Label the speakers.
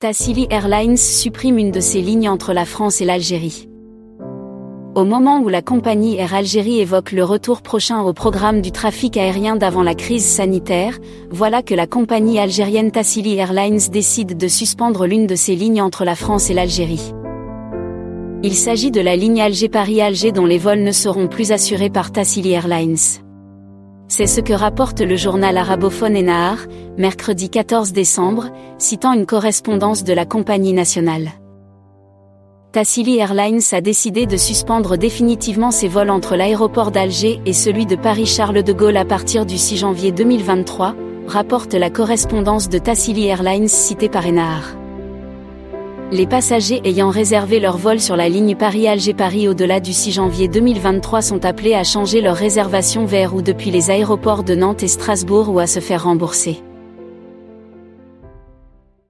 Speaker 1: Tassili Airlines supprime une de ses lignes entre la France et l'Algérie. Au moment où la compagnie Air Algérie évoque le retour prochain au programme du trafic aérien d'avant la crise sanitaire, voilà que la compagnie algérienne Tassili Airlines décide de suspendre l'une de ses lignes entre la France et l'Algérie. Il s'agit de la ligne Alger-Paris-Alger dont les vols ne seront plus assurés par Tassili Airlines. C'est ce que rapporte le journal arabophone Enahar, mercredi 14 décembre, citant une correspondance de la compagnie nationale. Tassili Airlines a décidé de suspendre définitivement ses vols entre l'aéroport d'Alger et celui de Paris-Charles de Gaulle à partir du 6 janvier 2023, rapporte la correspondance de Tassili Airlines citée par Enahar. Les passagers ayant réservé leur vol sur la ligne Paris-Alger-Paris au-delà du 6 janvier 2023 sont appelés à changer leur réservation vers ou depuis les aéroports de Nantes et Strasbourg ou à se faire rembourser.